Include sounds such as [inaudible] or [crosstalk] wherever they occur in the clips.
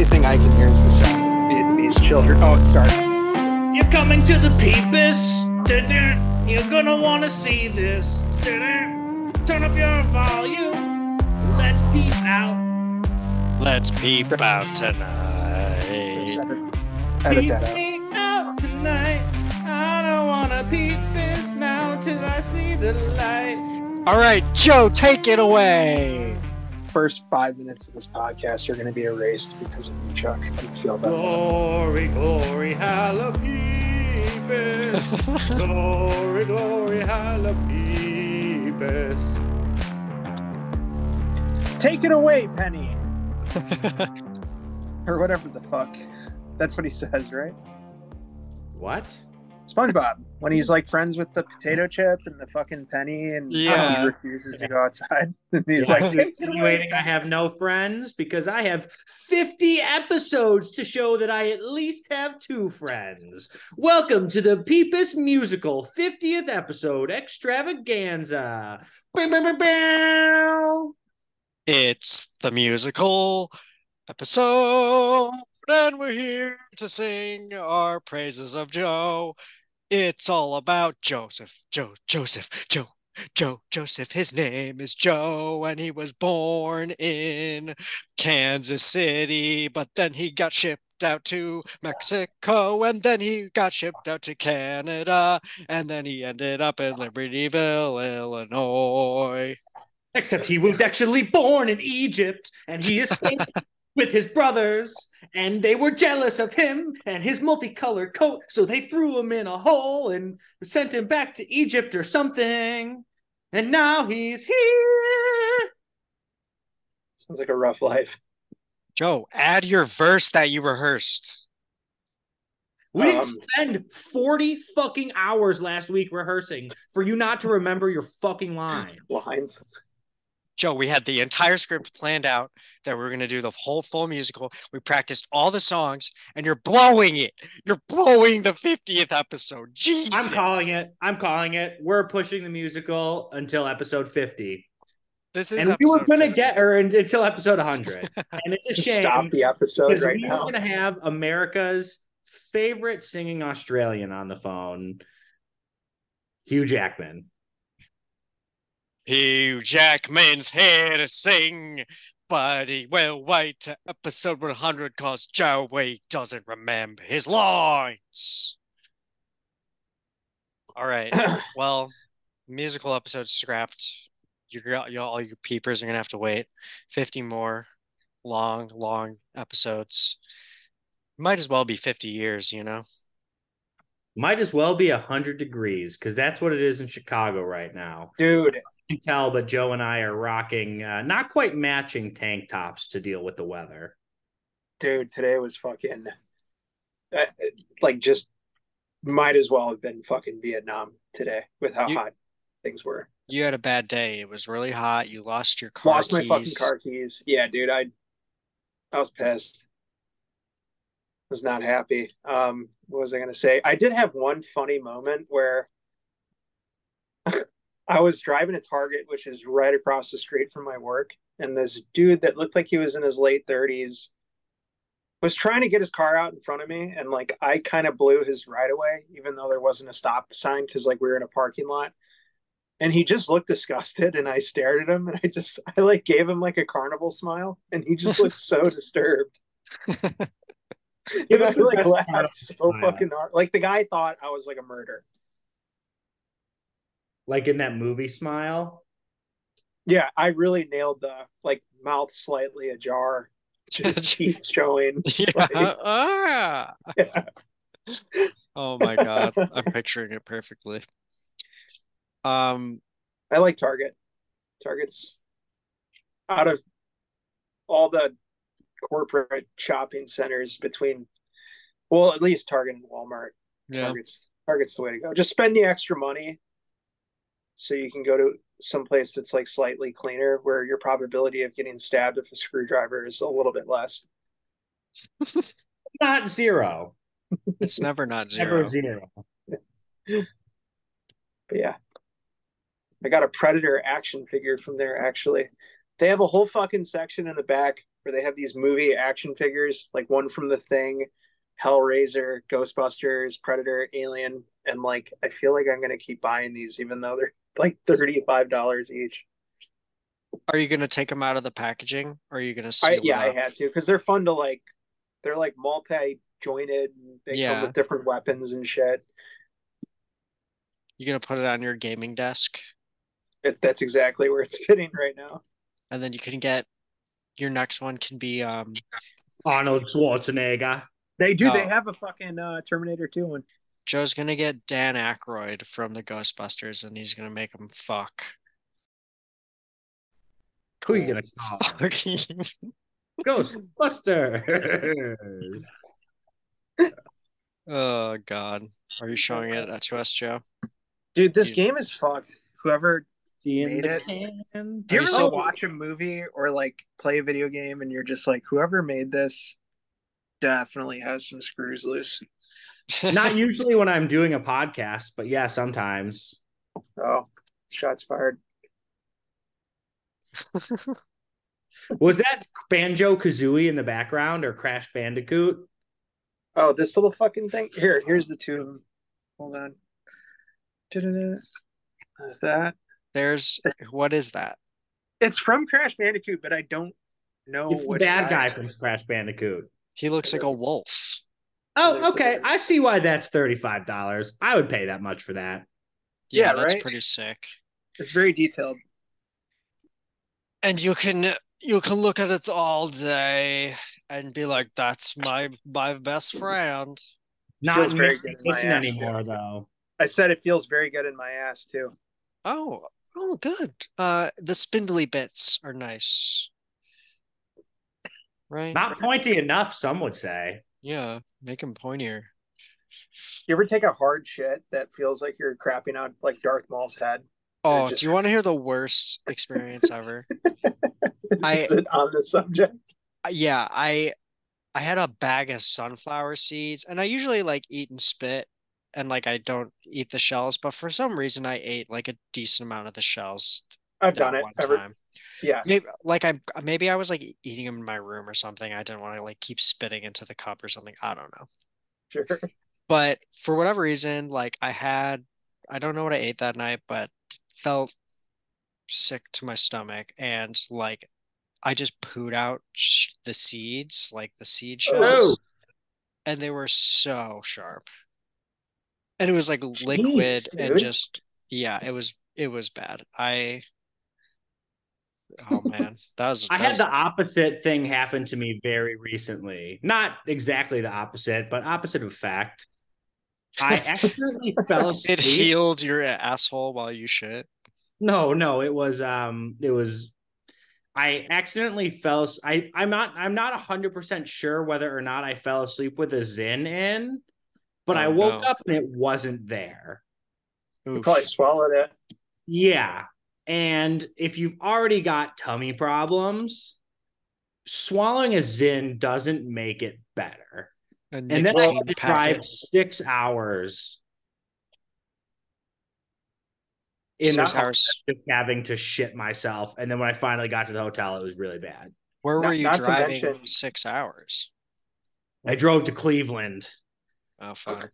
only thing I can hear is the sound of Vietnamese children. Oh, it started. You're coming to the peepus. You're gonna wanna see this. Turn up your volume. Let's peep out. Let's peep out tonight. Edit, edit that out. Peep me out tonight. I don't wanna peep this now till I see the light. All right, Joe, take it away. First five minutes of this podcast are going to be erased because of you, Chuck. I feel that. Glory, glory, hallelujah. [laughs] glory, glory, hallelujah. Take it away, Penny, [laughs] or whatever the fuck. That's what he says, right? What? SpongeBob when he's like friends with the potato chip and the fucking penny, and Yeah. he refuses to go outside. [laughs] He's like, "Take it away." insinuating I have no friends because I have 50 episodes to show that I at least have two friends. Welcome to the Peepus Musical 50th episode extravaganza. It's the musical episode, and we're here to sing our praises of Joe. It's all about Joseph, Joe, Joseph, Joe, Joe, Joseph. His name is Joe, and he was born in Kansas City, but then he got shipped out to Mexico, and then he got shipped out to Canada, and then he ended up in Libertyville, Illinois. Except he was actually born in Egypt and he escaped [laughs] with his brothers and they were jealous of him and his multicolored coat. So they threw him in a hole and sent him back to Egypt or something. And now he's here. Sounds like a rough life. Joe, add your verse that you rehearsed. We didn't Um, spend 40 fucking hours last week rehearsing for you not to remember your fucking line. Lines. Joe, we had the entire script planned out that we were going to do the whole full musical. We practiced all the songs, and you're blowing it. You're blowing the 50th episode. Jesus. I'm calling it. I'm calling it. We're pushing the musical until episode 50. This is and we were gonna get her until episode 100 [laughs] and it's a shame stop the episode because right we now. were gonna have america's favorite singing australian on the phone hugh jackman Hugh Jackman's here to sing, but he will wait to episode 100 because Joey doesn't remember his lines. All right. [clears throat] Well, musical episode scrapped. You're, you all your peepers are gonna have to wait 50 more long, long episodes. Might as well be 50 years, you know. might as well be 100 degrees because that's what it is in chicago right now Dude, you can tell but joe and i are rocking uh, not quite matching tank tops to deal with the weather dude, today was fucking uh, like just might as well have been fucking Vietnam today with how You- hot things were. You had a bad day. It was really hot. You lost your car Lost my fucking keys. car keys. Yeah, dude, I I was pissed. Was not happy. Um, what was I gonna say? I did have one funny moment where I was driving to Target, which is right across the street from my work, and this dude that looked like he was in his late 30s was trying to get his car out in front of me and like I kind of blew his right away even though there wasn't a stop sign cuz like we were in a parking lot and he just looked disgusted and I stared at him and I just [laughs] I like gave him like a carnival smile and he just looked so [laughs] disturbed. Give And us I like best laughed carnival so fucking hard. Like the guy thought I was like a murder. Like in that movie smile Yeah, I really nailed the like mouth slightly ajar, just [laughs] teeth showing. Yeah. Like- [laughs] Ah. Yeah. Oh my God. I'm picturing it perfectly. Um, I like Target. Target's out of all the corporate shopping centers between, well, at least Target and Walmart. yeah. Target's Target's the way to go. Just spend the extra money so you can go to some place that's like slightly cleaner, where your probability of getting stabbed with a screwdriver is a little bit less. [laughs] not zero It's never not [laughs] zero. never zero But yeah, I got a Predator action figure from there. Actually, they have a whole fucking section in the back where they have these movie action figures, like one from The Thing, Hellraiser, Ghostbusters, Predator, Alien, and like I feel like I'm gonna keep buying these even though they're like thirty five dollars each. Are you gonna take them out of the packaging, or are you gonna I, seal yeah, I had to because they're fun to like. They're like multi jointed. They Yeah. come with different weapons and shit. You're gonna put it on your gaming desk, It, that's exactly where it's [laughs] fitting right now. and then you can get your next one can be um Arnold Schwarzenegger. They do. They Oh. have a fucking uh, Terminator 2 one. Joe's gonna get Dan Aykroyd from the Ghostbusters, and he's gonna make him fuck. Who are you gonna call? [laughs] Ghostbusters. [laughs] oh God, are you showing it to us, Joe? Dude, this Dude. game is fucked. Whoever Made it. can. do you Are ever you still- watch a movie or like play a video game and you're just like, whoever made this definitely has some screws loose. [laughs] Not [laughs] usually when I'm doing a podcast, but yeah, sometimes. Oh, shots fired. [laughs] Was that Banjo Kazooie in the background or Crash Bandicoot? Oh, this little fucking thing. Here, here's the two of them. Hold on. Da-da-da. Is that? There's what is that? It's from Crash Bandicoot, but I don't know It's the bad guy it from. Crash Bandicoot. He looks like a wolf. Oh, okay. the- I see why that's $35. I would pay that much for that. Yeah, Yeah, that's right? pretty sick. It's very detailed. And you can you can look at it all day and be like, "That's my my best friend." Not Feels very good in my kitchen ass, anymore, though. I said it feels very good in my ass too. Oh, oh, good. Uh, the spindly bits are nice, right? Not pointy enough, some would say. Yeah, make him pointier. You ever take a hard shit that feels like you're crapping out like Darth Maul's head? Oh, just- do you want to hear the worst experience ever? [laughs] I- on the subject? Uh, yeah, I I had a bag of sunflower seeds, and I usually like eat and spit, and like I don't eat the shells, but for some reason I ate like a decent amount of the shells I've done it. one Ever, time. Yeah. Maybe like I maybe I was like eating them in my room or something. I didn't want to like keep spitting into the cup or something. I don't know. Sure. [laughs] But for whatever reason, like I had I don't know what I ate that night, but felt sick to my stomach and like I just pooed out sh the seeds, like the seed Oh. shells, and they were so sharp. And it was like liquid and just yeah, it was it was bad. I oh man, that was I that had was- the opposite thing happen to me very recently. Not exactly the opposite, but opposite of fact. I [laughs] accidentally fell asleep. it healed your asshole while you shit. No, no, it was um it was I accidentally fell I I'm not I'm not 100% sure whether or not I fell asleep with a Zyn in, but I Oh, woke no. up and it wasn't there. You probably swallowed it. Yeah. And if you've already got tummy problems, swallowing a Zyn doesn't make it better. A And then I nicotine had to drive six hours in Six the hours. just having to shit myself. And then when I finally got to the hotel, it was really bad. Where were Not- you not driving mention- six hours? I drove to Cleveland. Oh, fun.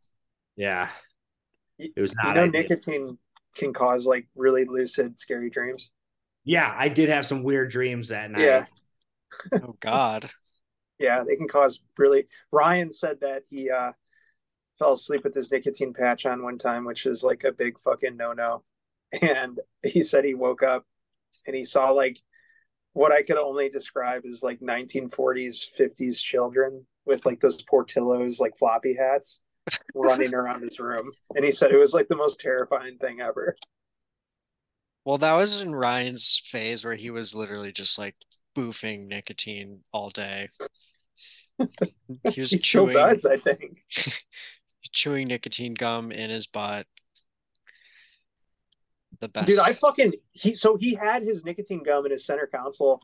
Yeah, it was You not. know, ideal. nicotine can cause like really lucid, scary dreams. Yeah, I did have some weird dreams that night. Yeah. [laughs] Oh God. Yeah, they can cause really. Ryan said that he uh, fell asleep with his nicotine patch on one time, which is like a big fucking no no. And he said he woke up and he saw like what I could only describe as like 1940s, 50s children with like those Portillos, like floppy hats running around his room. And he said it was like the most terrifying thing ever. Well, that was in Ryan's phase where he was literally just like boofing nicotine all day. [laughs] He was He chewing does, I think. [laughs] chewing nicotine gum in his butt. The best. Dude, I fucking he so he had his nicotine gum in his center console.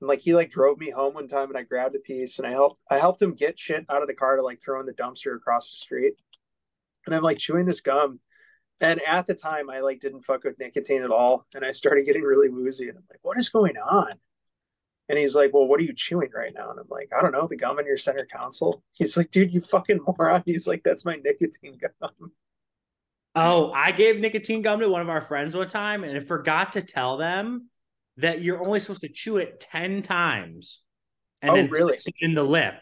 And like he like drove me home one time and I grabbed a piece and I helped I helped him get shit out of the car to like throw in the dumpster across the street. And I'm like chewing this gum. And at the time I like didn't fuck with nicotine at all. And I started getting really woozy and I'm like, what is going on? And he's like, Well, what are you chewing right now? And I'm like, I don't know, the gum in your center console. He's like, Dude, you fucking moron. He's like, That's my nicotine gum. Oh, I gave nicotine gum to one of our friends one time and I forgot to tell them that you're only supposed to chew it 10 times and Oh, then really? place it in the lip.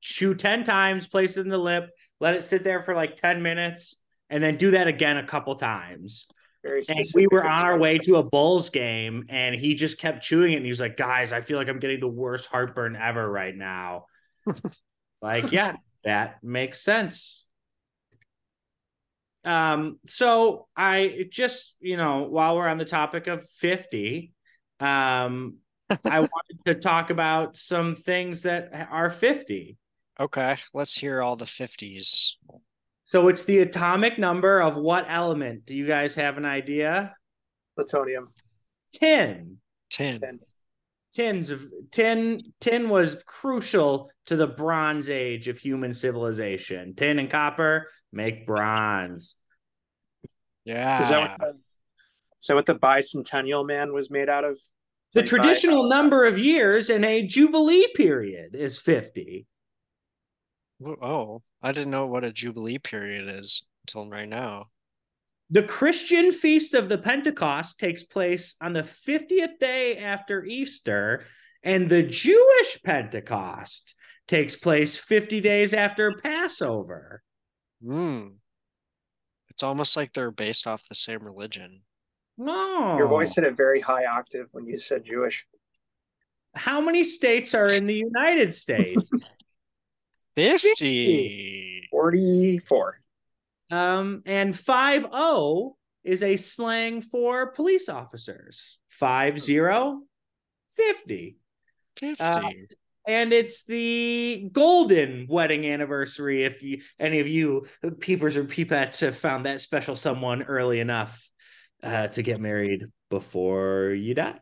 Chew 10 times, place it in the lip, let it sit there for like 10 minutes, and then do that again a couple times. Very And we were on our way to a Bulls game, and he just kept chewing it. And he was like, Guys, I feel like I'm getting the worst heartburn ever right now. [laughs] like, yeah, that makes sense. Um, so I just, you know, while we're on the topic of 50, um, [laughs] I wanted to talk about some things that are 50. Okay, let's hear all the 50s. So it's the atomic number of what element? Do you guys have an idea? Plutonium. Tin. 10. Ten. Tins of tin. Tin was crucial to the Bronze Age of human civilization. Tin and copper make bronze. Yeah. Is that what the, is that what the bicentennial man was made out of? The Played by- traditional number of years in a jubilee period is 50. Oh, I didn't know what a Jubilee period is until right now. The Christian feast of the Pentecost takes place on the 50th day after Easter, and the Jewish Pentecost takes place 50 days after Passover. Hmm. It's almost like they're based off the same religion. Oh, Your voice hit a very high octave when you said Jewish. how many states are in the United States? [laughs] 50. 44. um, and 5 0 is a slang for police officers. 5 0, 50. 50. Uh, and it's the golden wedding anniversary if you any of you peepers or peepettes have found that special someone early enough uh, to get married before you die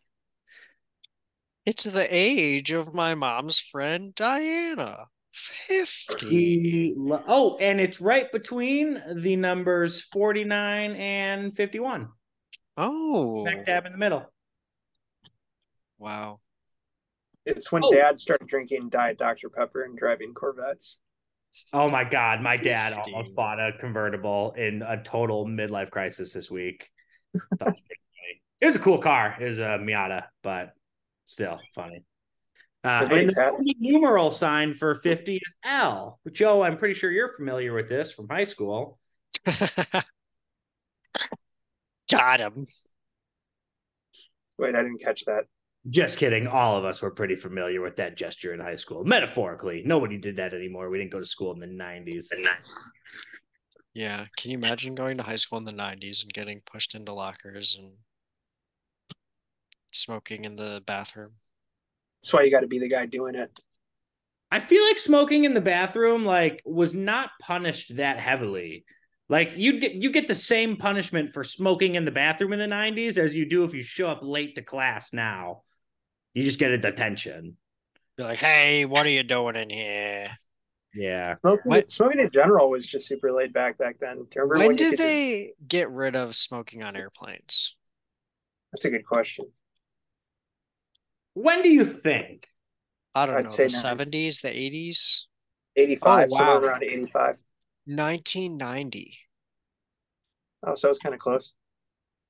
it's the age of my mom's friend Diana. 50. lo- oh and it's right between the numbers 49 and 51 Oh, smack dab in the middle wow. It's when Oh. dad started drinking Diet Dr. Pepper and driving Corvettes. oh my god my dad 50. almost bought a convertible in a total midlife crisis this week Thought it was it was a cool car it was a miata but still funny uh, and the numeral sign for 50 is L. Joe, I'm pretty sure you're familiar with this from high school. [laughs] Got him. Wait, I didn't catch that. Just kidding. All of us were pretty familiar with that gesture in high school. Metaphorically, nobody did that anymore. We didn't go to school in the 90s. Yeah. Can you imagine going to high school in the 90s and getting pushed into lockers and smoking in the bathroom? That's why you got to be the guy doing it. I feel like smoking in the bathroom like was not punished that heavily. Like you get you get the same punishment for smoking in the bathroom in the 90s as you do if you show up late to class now. You just get a detention. You're like, hey, what are you doing in here? Yeah. Smoking, What- smoking in general was just super laid back back then. Do you remember When you did could just- they get rid of smoking on airplanes? That's a good question. When do you think? I don't I'd know, say the 70s, the 80s, 85, Oh, somewhere wow. around 85. 1990. Oh, so I was kind of close.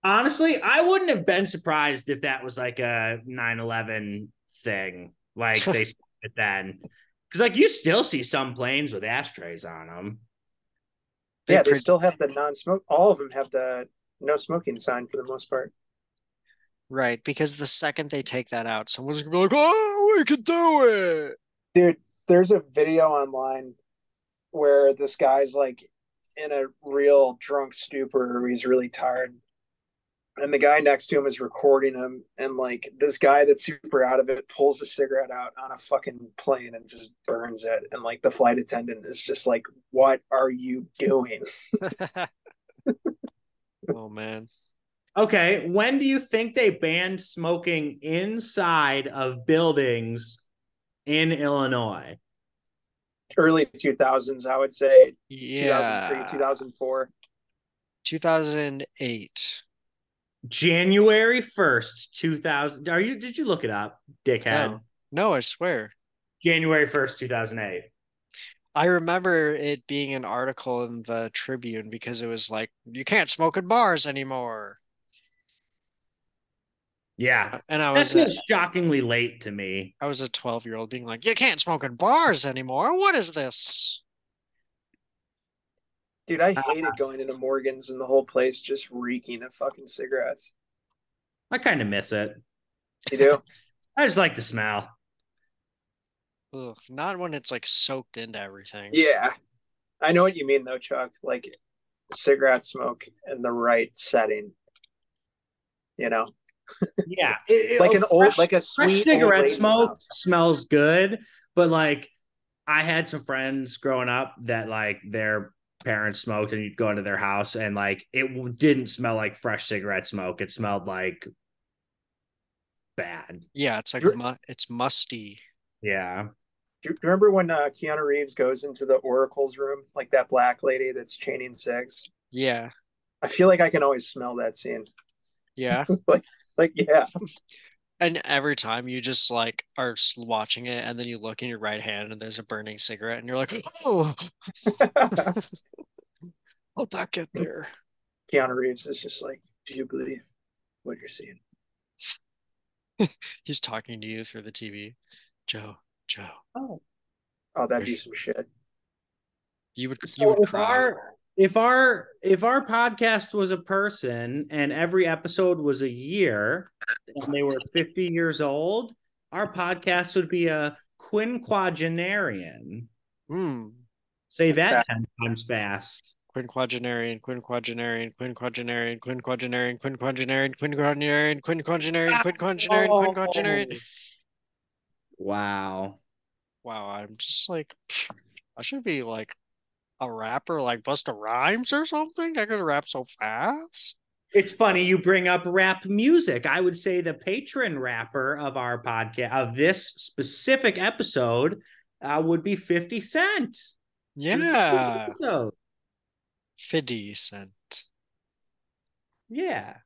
Honestly, I wouldn't have been surprised if that was like a 9/11 thing. Like [laughs] they said it then. Cuz like you still see some planes with ashtrays on them. They yeah, they pre- still have the non-smoke. All of them have the no smoking sign for the most part. Right, because the second they take that out, someone's gonna be like, "Oh, we can do it." Dude, there's a video online where this guy's like in a real drunk stupor he's really tired. And the guy next to him is recording him. And like this guy that's super out of it pulls a cigarette out on a fucking plane and just burns it. And like the flight attendant is just like, What are you doing? [laughs] [laughs] oh man, Okay, when do you think they banned smoking inside of buildings in Illinois? Early 2000s, I would say yeah, 2003, 2004. 2008. January 1st, 2000. Are you did you look it up, dickhead? No. No, I swear. January 1st, 2008. I remember it being an article in the Tribune because it was like, you can't smoke in bars anymore. Yeah. Uh, and I That was a, shockingly late to me. I was a 12 year old being like, you can't smoke in bars anymore. What is this? Dude, I uh, hated going into Morgan's and the whole place just reeking of fucking cigarettes. I kind of miss it. You do? [laughs] I just like the smell. Ugh, not when it's like soaked into everything. yeah. I know what you mean though, Chuck. Like cigarette smoke in the right setting. You know? Yeah. [laughs] It- it- Like a an old like a sweet old cigarette lady's smoke house. smells good, but like I had some friends growing up that like their parents smoked, and you'd go into their house and like it w- didn't smell like fresh cigarette smoke. It smelled like bad. Yeah, it's like mu- it's musty. Yeah. Do you remember when uh, Keanu Reeves goes into the Oracle's room, like that black lady that's chaining cigs? Yeah, I feel like I can always smell that scene. yeah. [laughs] like, like yeah, And every time you just like are s- watching it, and then you look in your right hand, and there's a burning cigarette, and you're like, [laughs] "Oh, [laughs] how'd that get there?" Keanu Reeves is just like, do you believe what you're seeing? [laughs] He's talking to you through the TV. Joe, Joe, Oh, oh, that'd be some shit. you would you would cry. our if our if our podcast was a person and every episode was a year and they were 50 years old, our podcast would be a quinquagenarian. Hmm. Say What's that that? 10 times fast. Quinquagenarian, quinquagenarian, quinquagenarian, quinquagenarian, quinquagenarian, quinquagenarian, quinquagenarian, quinquagenarian, quinquagenarian, quinquagenarian. Wow. Wow, I'm just like, I should be like a rapper like Busta Rhymes or something. I could rap so fast. It's funny you bring up rap music. I would say the patron rapper of our podcast of this specific episode uh, would be 50 Cent. Yeah, Episode. 50 Cent. Yeah.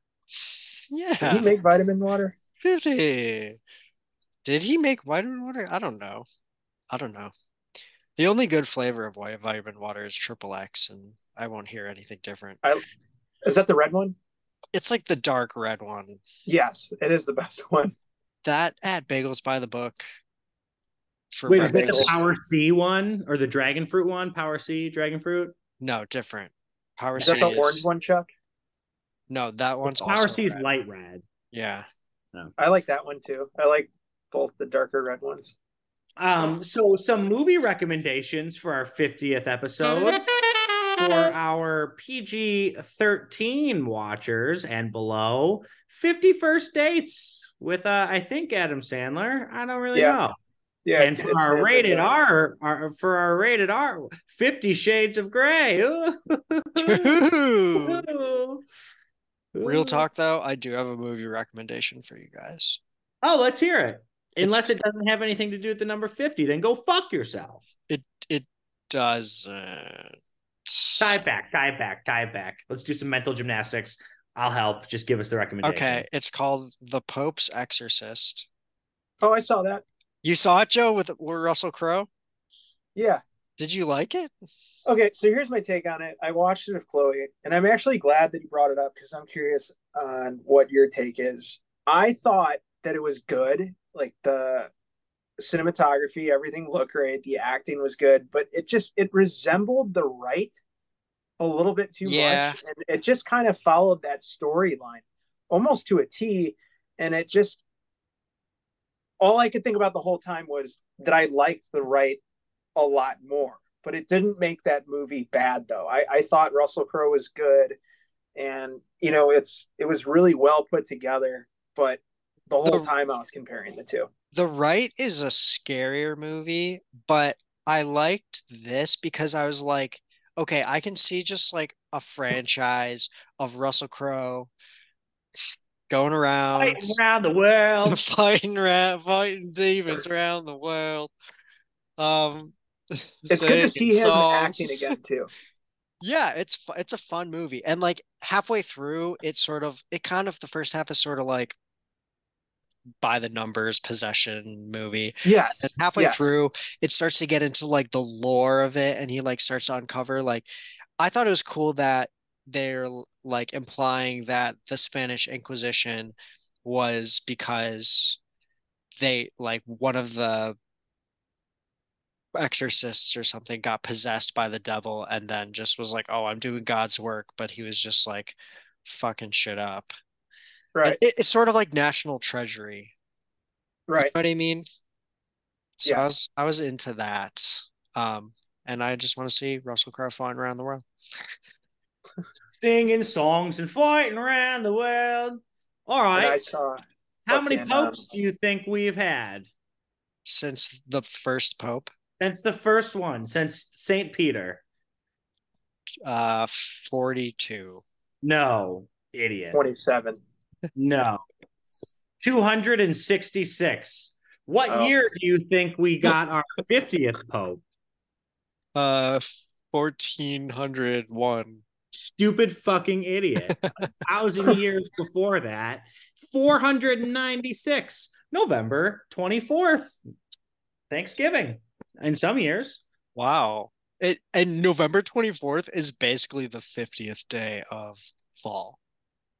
Yeah. Did he make vitamin water? 50. Did he make vitamin water? I don't know. I don't know. The only good flavor of white vitamin water is triple X, and I won't hear anything different. Is that the red one? It's like the dark red one. Yes, it is the best [laughs] one. That at Bagels by the Book. For Wait, is that the. Power C one or the Dragon Fruit one? Power C, Dragon Fruit? No, different. Power Is C that the is- orange one, Chuck? No, that one's also Power C is red. light red. Yeah. Oh. I like that one too. I like both the darker red ones. Um, so some movie recommendations for our 50th episode for our PG 13 watchers and below 50 first dates with uh I think Adam Sandler. I don't really Yeah. know. Yeah, and it's- for it's our rated. R, our, for our rated R, Fifty Shades of Grey. [laughs] Real talk though, I do have a movie recommendation for you guys. Oh, let's hear it. It's- Unless it doesn't have anything to do with the number 50, then go fuck yourself. It it doesn't. Tie it back, tie it back, tie it back. Let's do some mental gymnastics. I'll help. Just give us the recommendation. Okay, it's called The Pope's Exorcist. Oh, I saw that. You saw it, Joe, with, with Russell Crowe? Yeah. Did you like it? Okay, so here's my take on it. I watched it with Chloe, and I'm actually glad that you brought it up because I'm curious on what your take is. I thought that it was good, like the cinematography, everything looked great, the acting was good, but it just it resembled the Rite a little bit too Yeah. much, and it just kind of followed that storyline almost to a T, and it just all I could think about the whole time was that I liked the Rite a lot more but it didn't make that movie bad though. I, I thought Russell Crowe was good, and you know it's it was really well put together. But the whole The- time I was comparing the two. The Rite is a scarier movie, but I liked this because I was like, okay, I can see just like a franchise of Russell Crowe going around Fighting around the world. [laughs] fighting around, fighting demons around the world. Um, It's good to see singing him acting songs. again [laughs] too. Yeah, it's it's a fun movie. And like halfway through, it's sort of it kind of the first half is sort of like by the numbers possession movie. Yes. And halfway yes. through, it starts to get into like the lore of it and he like starts to uncover like I thought it was cool that they're like implying that the Spanish Inquisition was because they like one of the exorcists or something got possessed by the devil and then just was like, "Oh, I'm doing God's work," but he was just like fucking shit up. Right. It, it's sort of like National Treasure. Right. You know what I mean? So I was I was into that. Um, and I just want to see Russell Crowe flying around the world. [laughs] Singing songs and fighting around the world. All right. I saw How many fucking, um, popes do you think we've had Since the first pope, since the first one, since Saint Peter? uh 42. No, idiot. 27. No. 266. What Oh. year do you think we got our 50th pope? Uh 1401. Stupid fucking idiot. [laughs] A thousand years before that, 496. November 24th. Thanksgiving. In some years. Wow. It and November 24th is basically the 50th day of fall.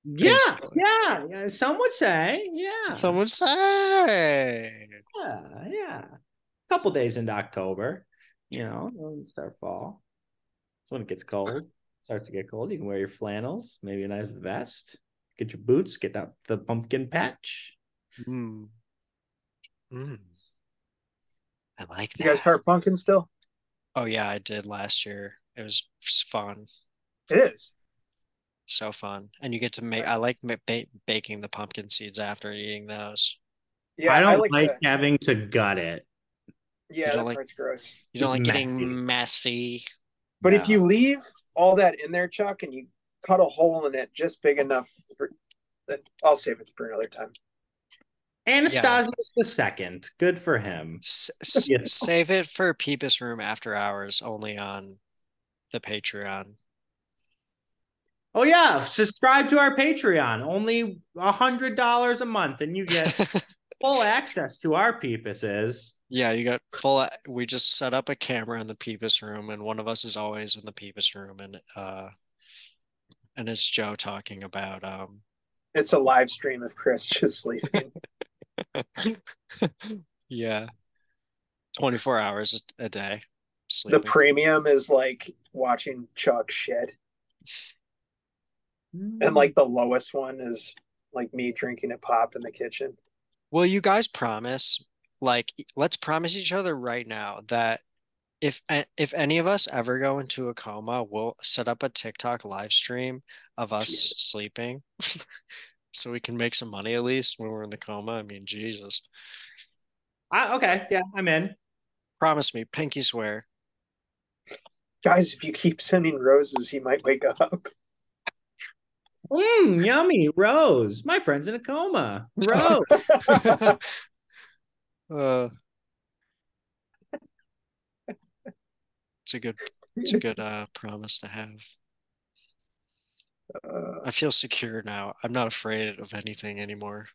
Yeah, Basically. yeah, yeah. Some would say, yeah. Some would say. Yeah, yeah. A couple days into October, you know, start fall. It's when it gets cold. Starts to get cold. You can wear your flannels, maybe a nice vest, get your boots, get out the pumpkin patch. Mm. Mm. I like that. You guys that. heart pumpkin still? Oh yeah, I did last year. It was fun. It is. So fun. And you get to make I like ba baking the pumpkin seeds after eating those. Yeah, I don't like, like, the- having to gut it. yeah, don't that like- part's gross. You don't It's like getting messy. But if you leave all that in there, Chuck, and you cut a hole in it just big enough for that, I'll save it for another time. Anastasius the second, good for him. S s- [laughs] Save it for Peepus Room after hours only on the Patreon. Oh yeah, subscribe to our Patreon. Only a hundred dollars a month, and you get [laughs] full access to our peepuses. Yeah, you got full. We just set up a camera in the Peepus room, and one of us is always in the Peepus room, and uh, and it's Joe talking about um, It's a live stream of Chris [laughs] just sleeping. [laughs] yeah, 24 hours a a day the premium is like watching Chuck shit, Mm. and like the lowest one is like me drinking a pop in the kitchen. Will you guys promise, like, let's promise each other right now that if if any of us ever go into a coma, we'll set up a TikTok live stream of us sleeping, [laughs] so we can make some money at least when we're in the coma. I mean, Jesus. I, okay, yeah, I'm in. Promise me, pinky swear. Guys, if you keep sending roses, he might wake up. Mmm, yummy. Rose. My friend's in a coma. Rose. [laughs] Uh, it's a good, it's a good uh promise to have. Uh, I feel secure now. I'm not afraid of anything anymore.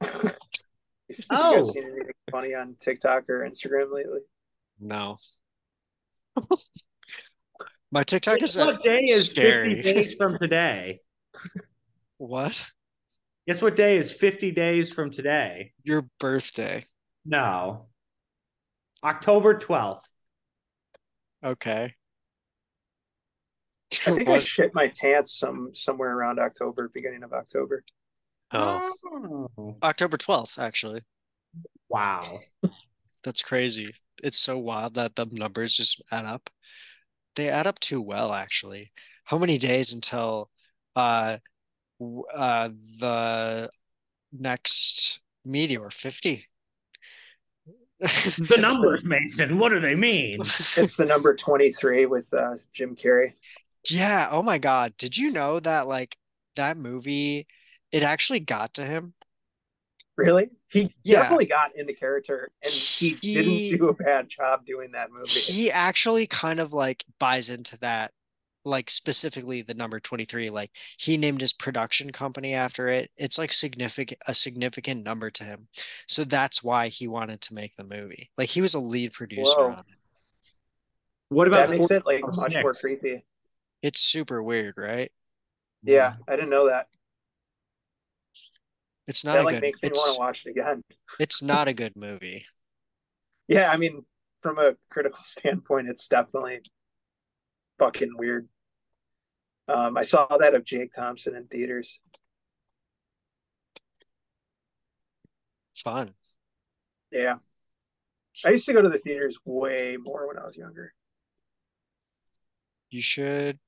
[laughs] you guys Oh. seen anything funny on TikTok or Instagram lately? No. [laughs] My TikTok Guess is what day is scary. 50 days from today? What? Guess what day is 50 days from today? Your birthday. No. October 12th. Okay. I think I What? shit my pants some somewhere around October, beginning of October. Oh, Oh. October 12th, actually. Wow. That's crazy. It's so wild that the numbers just add up. They add up too well, actually. How many days until uh w- uh the next meteor? 50. The [laughs] numbers, Mason. What do they mean? It's the number 23 with uh, Jim Carrey. Yeah, oh my God. Did you know that like that movie it actually got to him? Really? He Yeah. definitely got into character and he, He- didn't do a bad job doing that movie. He actually kind of like buys into that like specifically the number 23 like he named his production company after it it's like significant a significant number to him so that's why he wanted to make the movie like he was a lead producer Whoa. on it What about that makes it like 406? much more creepy. it's super weird right Yeah, I didn't know that. It's not That a like good makes me it's, want to watch it again. [laughs] it's not a good movie Yeah, I mean, from a critical [laughs] standpoint, it's definitely fucking weird. Um, I saw that of Jake Thompson in theaters. fun Yeah. I used to go to the theaters way more when I was younger. you should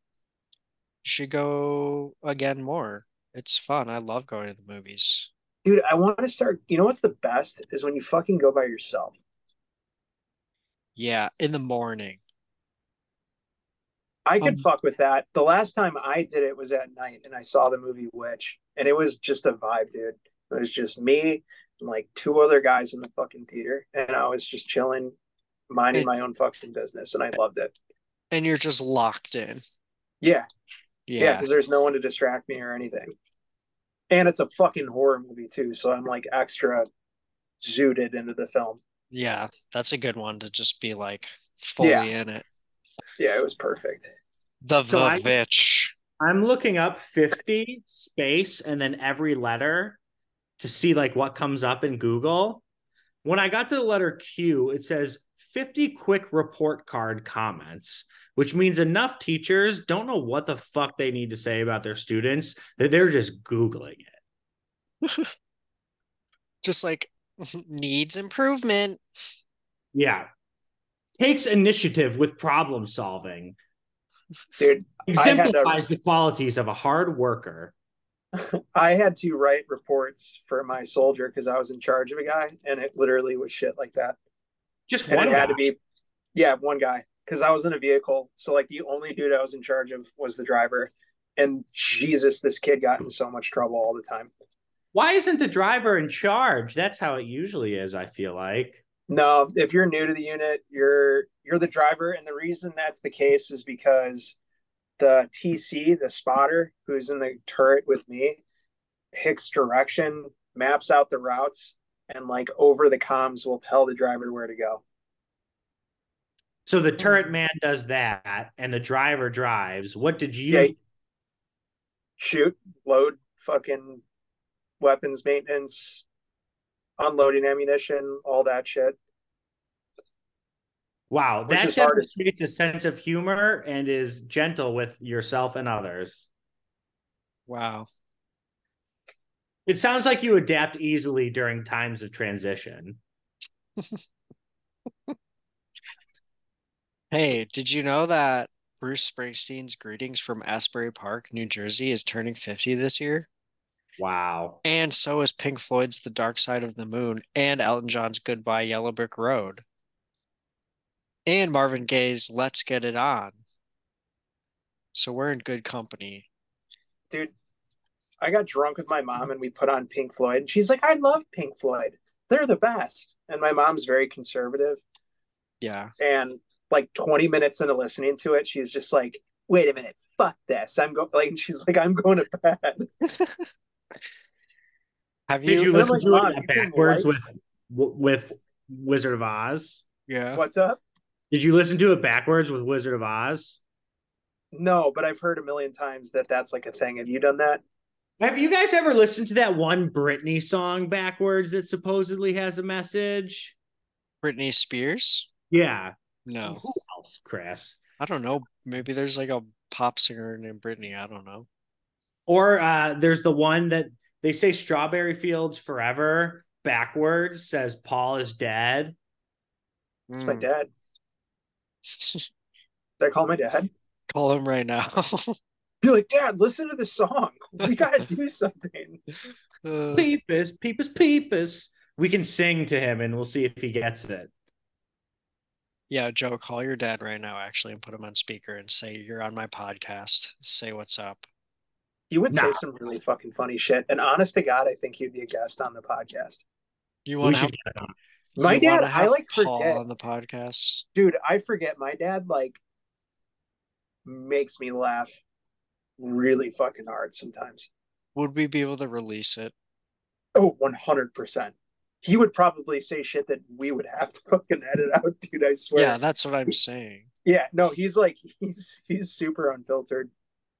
you should go again more it's fun i love going to the movies Dude, I want to start. You know what's the best is when you fucking go by yourself. yeah in the morning I could Um, fuck with that. The last time I did it was at night and I saw the movie Witch, and it was just a vibe, dude. It was just me and like two other guys in the fucking theater, and I was just chilling, minding And- my own fucking business, and I loved it. and you're just locked in Yeah, yeah, yeah because there's no one to distract me or anything. And it's a fucking horror movie too, so I'm like extra zooted into the film. Yeah, that's a good one to just be like fully Yeah. in it. Yeah, it was perfect. The So I- Vavitch. I'm looking up 50 space and then every letter to see like what comes up in Google. When I got to the letter Q, it says 50 quick report card comments, which means enough teachers don't know what the fuck they need to say about their students that they're just Googling it. [laughs] Just like [laughs] needs improvement. Yeah. Takes initiative with problem solving, Dude, I had to- exemplifies the qualities of a hard worker. [laughs] I had to write reports for my soldier because I was in charge of a guy, and it literally was shit like that. Just one had to be, yeah, one guy because I was in a vehicle. So like the only dude I was in charge of was the driver, and Jesus, this kid got in so much trouble all the time. Why isn't the driver in charge? That's how it usually is, I feel like. No, if you're new to the unit, you're you're the driver, and the reason that's the case is because the TC, the spotter, who's in the turret with me, picks direction, maps out the routes, and like over the comms will tell the driver where to go. So the turret man does that and the driver drives. What did you Yeah. Shoot, load, fucking weapons maintenance, unloading ammunition, all that shit. Wow, Which that is hard. demonstrates a sense of humor and is gentle with yourself and others. Wow. It sounds like you adapt easily during times of transition. [laughs] Hey, did you know that Bruce Springsteen's Greetings from Asbury Park, New Jersey is turning 50 this year? Wow. And so is Pink Floyd's The Dark Side of the Moon and Elton John's Goodbye Yellow Brick Road. And Marvin Gaye's Let's Get It On. So we're in good company. Dude, I got drunk with my mom and we put on Pink Floyd. And she's like, I love Pink Floyd. They're the best. And my mom's very conservative. Yeah. And like 20 minutes into listening to it, she's just like, wait a minute, fuck this. I'm going like she's like, I'm going to bed. [laughs] Have Did you? you And listen like, to "Mom, it backwards like- with with Wizard of Oz? Yeah. What's up? Did you listen to it backwards with Wizard of Oz? No, but I've heard a million times that that's like a thing. Have you done that? Have you guys ever listened to that one Britney song backwards that supposedly has a message? Britney Spears? Yeah. No. Who else, Chris? I don't know. Maybe there's like a pop singer named Britney. I don't know. Or uh, there's the one that they say Strawberry Fields Forever backwards says Paul is dead. It's my Mm. dad. [laughs] Did I call my dad? Call him right now. [laughs] Be like, Dad, listen to this song. We gotta do something. Uh, Peepus, Peepus, Peepus. We can sing to him and we'll see if he gets it. yeah, Joe, call your dad right now, actually, and put him on speaker and say you're on my podcast. Say what's up. You would say some really fucking funny shit. And honest to God, I think you'd be a guest on the podcast. You We want to have, get. My you dad, wanna I like Paul forget. on the podcast? Dude, I forget. My dad, like, makes me laugh really fucking hard sometimes. Would we be able to release it? Oh, 100%. He would probably say shit that we would have to [laughs] fucking edit out, dude. I swear. Yeah, that's what I'm saying. Yeah, no, he's like [laughs] he's he's super unfiltered.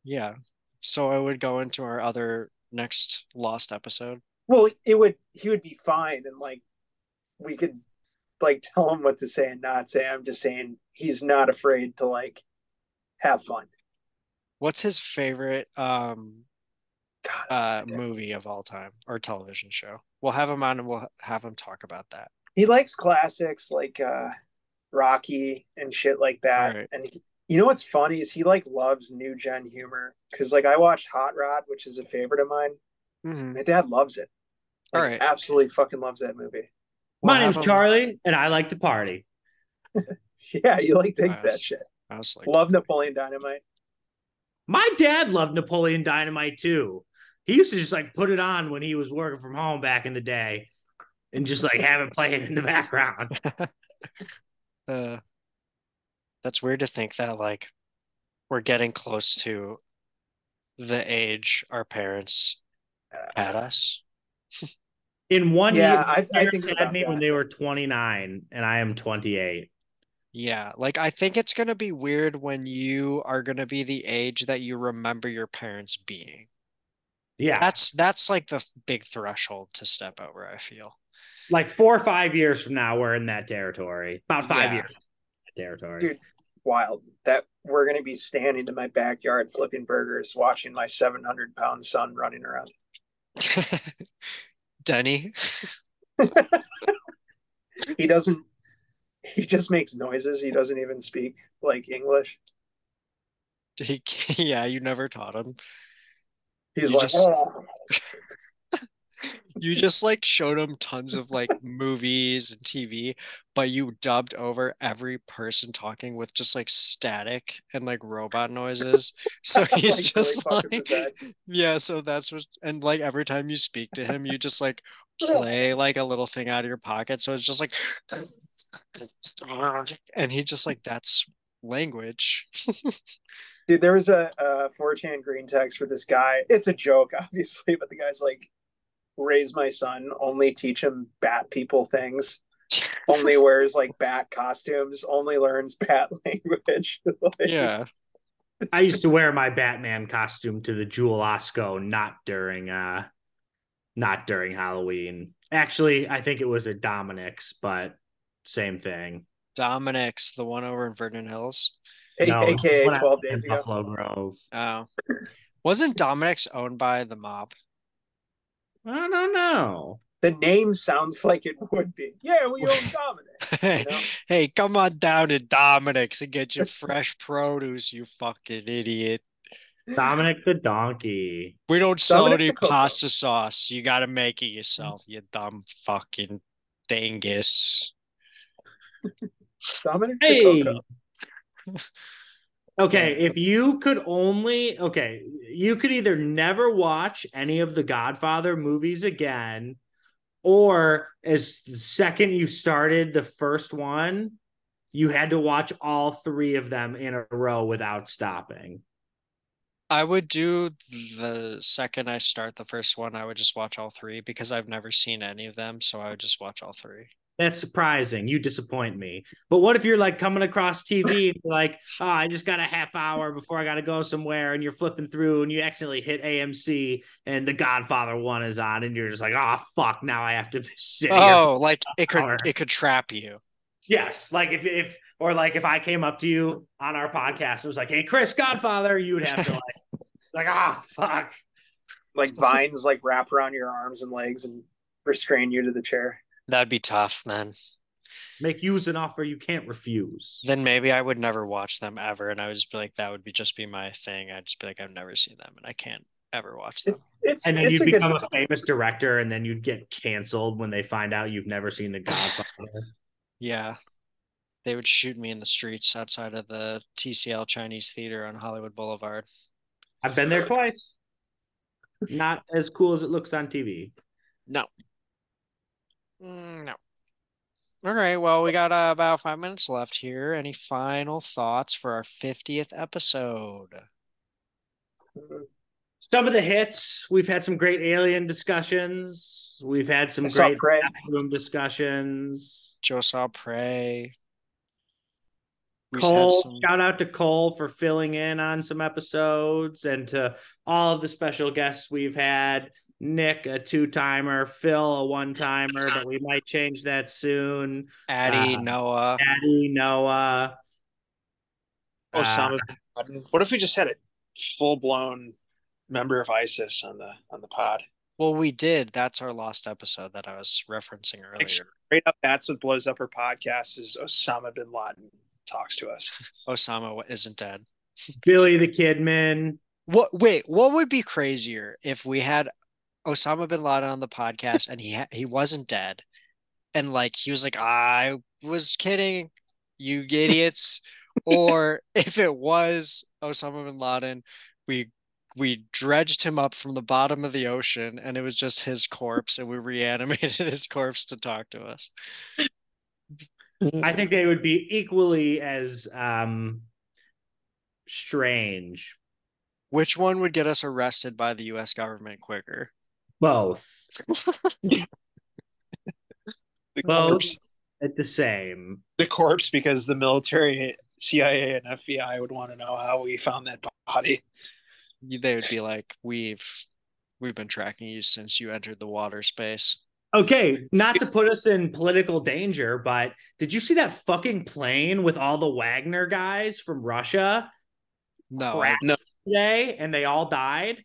Yeah. So I would go into our other next lost episode. Well, it would he would be fine and like we could like tell him what to say and not say. I'm just saying he's not afraid to like have fun. What's his favorite um God, uh movie of all time or television show? We'll have him on and we'll have him talk about that. he likes classics like uh Rocky and shit like that. Right. And he, you know what's funny is he like loves new gen humor because like I watched Hot Rod, which is a favorite of mine. Mhm. My dad loves it. All Like, right. absolutely fucking loves that movie. We'll My name's him- Charlie, and I like to party. [laughs] Yeah, he like takes that shit. I was like, Love Napoleon Dynamite. My dad loved Napoleon Dynamite too. He used to just like put it on when he was working from home back in the day and just like have it playing in the background. [laughs] uh, that's weird to think that like we're getting close to the age our parents had us. In one Yeah, year, I- I think had about me when they were 29 and I am 28. Yeah, like I think it's gonna be weird when you are gonna be the age that you remember your parents being. Yeah. That's that's like the big threshold to step over, I feel. like four or five years from now, we're in that territory. About five Yeah. years. that Territory. Dude. Wild that we're gonna be standing in my backyard flipping burgers, watching my 700 pound son running around. [laughs] Denny. [laughs] He doesn't. [laughs] He just makes noises. He doesn't even speak like English. He, [laughs] yeah, you never taught him. He's You like, just- "Oh." [laughs] You just like showed him tons of like movies and TV, but you dubbed over every person talking with just like static and like robot noises. So he's Like, just really like, yeah, so that's what, and like every time you speak to him, you just like play like a little thing out of your pocket. So it's just like, and he just like, that's language. [laughs] Dude, there was a, a 4chan green text for this guy. It's a joke, [laughs] obviously, but the guy's like, raise my son, only teach him bat people things, [laughs] only wears like bat costumes, only learns bat language. Like, Yeah. I used to wear my Batman costume to the Jewel Osco, not during uh not during Halloween. Actually, I think it was a Dominick's, but same thing. Dominick's, the one over in Vernon Hills. A- No, AKA 12 days ago. Buffalo Grove. Oh. Wasn't Dominick's owned by the mob? I don't know. The name sounds like it would be. Yeah, we own [laughs] Dominic. Hey, know? hey, come on down to Dominick's and get your fresh produce, you fucking idiot. Dominic the donkey. We don't sell Dominic any pasta sauce. You gotta make it yourself, you dumb fucking dingus. Dominic Hey. [laughs] Okay, if you could only okay, you could either never watch any of the Godfather movies again, or as the second you started the first one, you had to watch all three of them in a row without stopping. I would do the second I start the first one, I would just watch all three because I've never seen any of them, so I would just watch all three. That's surprising. You disappoint me. But what if you're like coming across TV like, oh, I just got a half hour before I got to go somewhere, and you're flipping through and you accidentally hit AMC and The Godfather one is on, and you're just like, oh fuck, now I have to [laughs] sit here. Oh, like it could hour. it could trap you. Yes, like if if or like if I came up to you on our podcast and was like, hey Chris, Godfather, you would have to like, [laughs] like ah fuck. Like vines like wrap around your arms and legs and restrain you to the chair. That'd be tough, man. Make use an offer you can't refuse. Then maybe I would never watch them ever, and I would just be like, that would be just be my thing. I'd just be like, I've never seen them, and I can't ever watch them. It's and then it's you'd a good become a famous director, and then you'd get canceled when they find out you've never seen The Godfather. [sighs] Yeah. They would shoot me in the streets outside of the TCL Chinese Theater on Hollywood Boulevard. I've been there twice. Not as cool as it looks on TV. No. Mm, No. All right. Well, we got uh, about five minutes left here. Any final thoughts for our 50th episode? Some of the hits, we've had some great alien discussions. We've had some I great Prey. room discussions. Joe saw Prey. We've Cole, some- shout out to Cole for filling in on some episodes and to all of the special guests we've had. Nick, a two timer, Phil, a one timer, but we might change that soon. Addie, uh, Noah. Addie, Noah. uh, Osama bin Laden. What if we just had a full blown member of ISIS on the on the pod? Well, we did. That's our lost episode that I was referencing earlier. Straight up, that's what blows up our podcast is Osama bin Laden talks to us. [laughs] Osama isn't dead. Billy the Kidman. What? Wait, what would be crazier if we had Osama bin Laden on the podcast and he ha- he wasn't dead, and like he was like, I was kidding, you idiots, or [laughs] if it was Osama bin Laden, we we dredged him up from the bottom of the ocean and it was just his corpse and we reanimated [laughs] his corpse to talk to us. I think they would be equally as um strange. Which one would get us arrested by the US government quicker? Both. [laughs] The Both at the same. the corpse, because the military, CIA, and FBI would want to know how we found that body. They would be like, "We've we've been tracking you since you entered the water space." Okay, not to put us in political danger, but did you see that fucking plane with all the Wagner guys from Russia No, I- crashed no. today and they all died?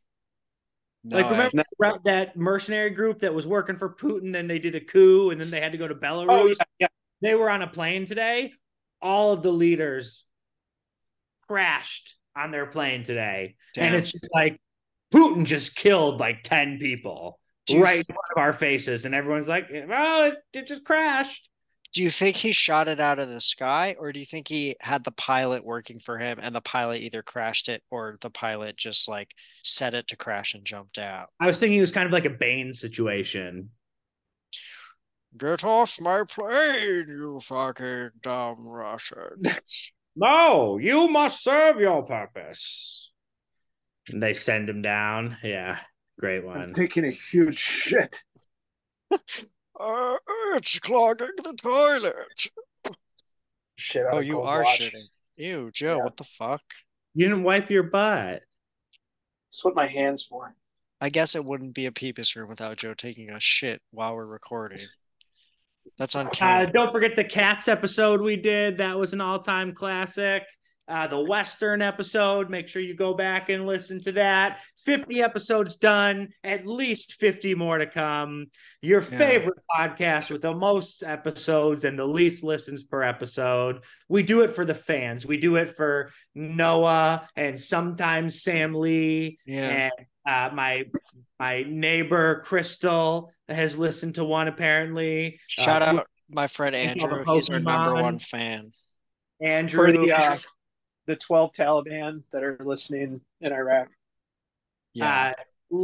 No, like remember that- that mercenary group that was working for Putin, then they did a coup and then they had to go to Belarus? Oh yeah, yeah. They were on a plane today. All of the leaders crashed on their plane today. Damn. And it's just like Putin just killed like 10 people you right in front of our faces. And everyone's like, oh, it, it just crashed. Do you think he shot it out of the sky, or do you think he had the pilot working for him and the pilot either crashed it or the pilot just like set it to crash and jumped out? I was thinking it was kind of like a Bane situation. Get off my plane, you fucking dumb Russian. [laughs] No, you must serve your purpose. And they send him down. Yeah, great one. taking a huge shit. [laughs] Uh, it's clogging the toilet. Shit. Oh, you are Watch. shitting. Ew, Joe, Yeah. what the fuck? You didn't wipe your butt. That's what my hands for. I guess it wouldn't be a Pepis room without Joe taking a shit while we're recording. That's on Uh, camera. don't forget the Cats episode we did. That was an all time classic. Uh, the Western episode, make sure you go back and listen to that. 50 episodes done, at least 50 more to come. Your Yeah. favorite podcast with the most episodes and the least listens per episode. We do it for the fans. We do it for Noah and sometimes Sam Lee yeah. and uh, my my neighbor Crystal has listened to one apparently. Shout Uh, out my friend we saw the Andrew. He's our number one fan. Andrew. For the uh, the twelve Taliban that are listening in Iraq. Yeah. uh,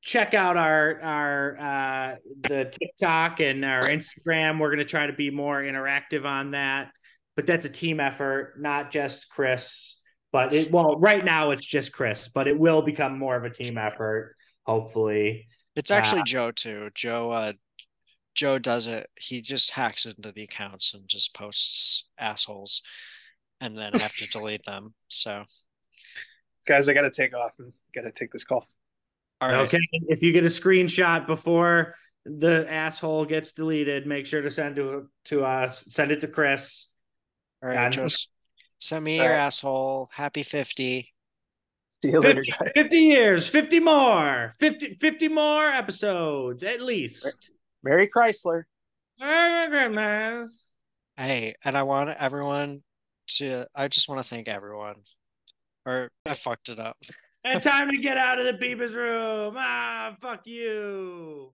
check out our our uh, the TikTok and our Instagram. We're gonna try to be more interactive on that, but that's a team effort, not just Chris. But it well, right now it's just Chris, but it will become more of a team effort, hopefully. It's actually Joe too. Joe uh Joe does it. He just hacks into the accounts and just posts assholes and then have to delete them. So Guys, I gotta take off and gotta take this call. all right. Okay, if you get a screenshot before the asshole gets deleted, make sure to send to to us. Send it to Chris. All right, Done. Joe. Send me All your right. asshole. Happy 50. See you later, 50, guys. 50 years, 50 more, 50, 50 more episodes at least. Merry Chrysler. Merry Christmas. Hey, and I want everyone to I just want to thank everyone. Or I fucked it up. And time to get out of the Beavis room. Ah, fuck you.